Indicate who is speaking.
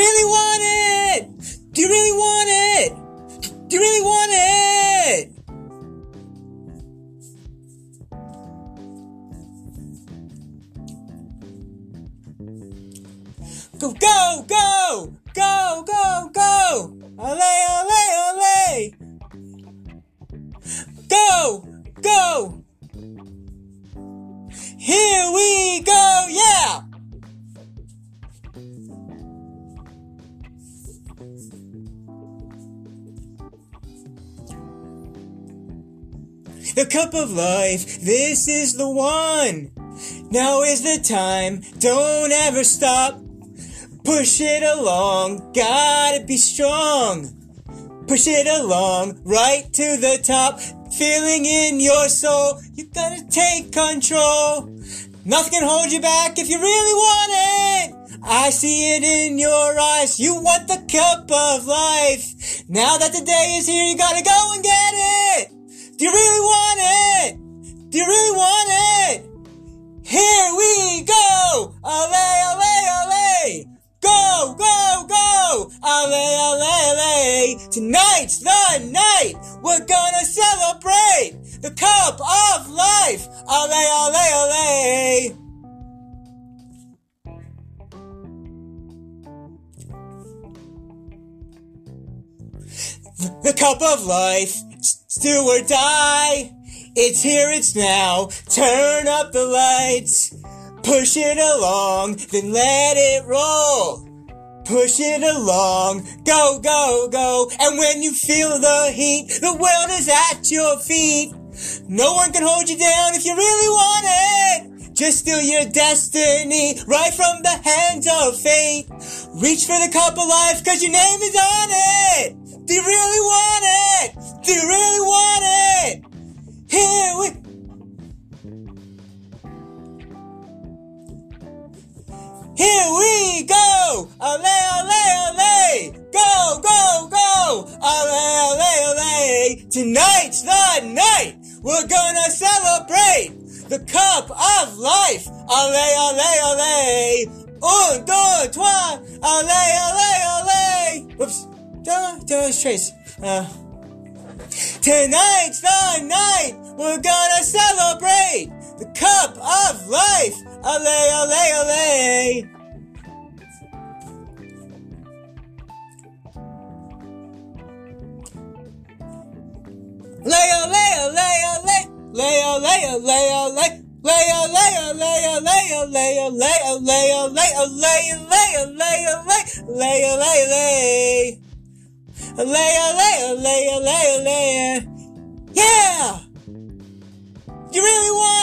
Speaker 1: You want it? Do you really want it? Do you really want it? Go, go, go! Go, go, go! Ole, ole, ole! Go, go! The cup of life, this is the one. Now is the time, don't ever stop. Push it along, gotta be strong. Push it along, right to the top. Feeling in your soul, you gotta take control. Nothing can hold you back if you really want it. I see it in your eyes. You want the cup of life. Now that the day is here, you gotta go and get it. Do you really want it? Do you really want it? Here we go! Ole, ole, ole! Go, go, go! Ale, ale, ale! Tonight's the night! We're gonna celebrate the cup of life! Ale, ale, The cup of life, do or die. It's here, it's now. Turn up the lights. Push it along, then let it roll. Push it along, go, go, go. And when you feel the heat, the world is at your feet. No one can hold you down if you really want it. Just steal your destiny right from the hands of fate. Reach for the cup of life cause your name is on it. Do you really want it? Do you really want it? Here we Here we go! Ole, ole, ole! Go, go, go! Ole, ole, ole! Tonight's the night! We're gonna celebrate the cup of life! Ole, ole, ole! Un, deux, trois! Ole, ole! Don't. Uh, tonight's the night! We're gonna celebrate the cup of life! Ole, ole, ole! Leo, Leo, Leo, Leo, Leo, Leo, Leo, Leo. Leo, Leo, Leo, Leo, Leo, Leo, Leo, Leo, Leo, Leo, Leo, Leo, Leo, Ole, ole, ole, ole, ole. Yeah! You really won!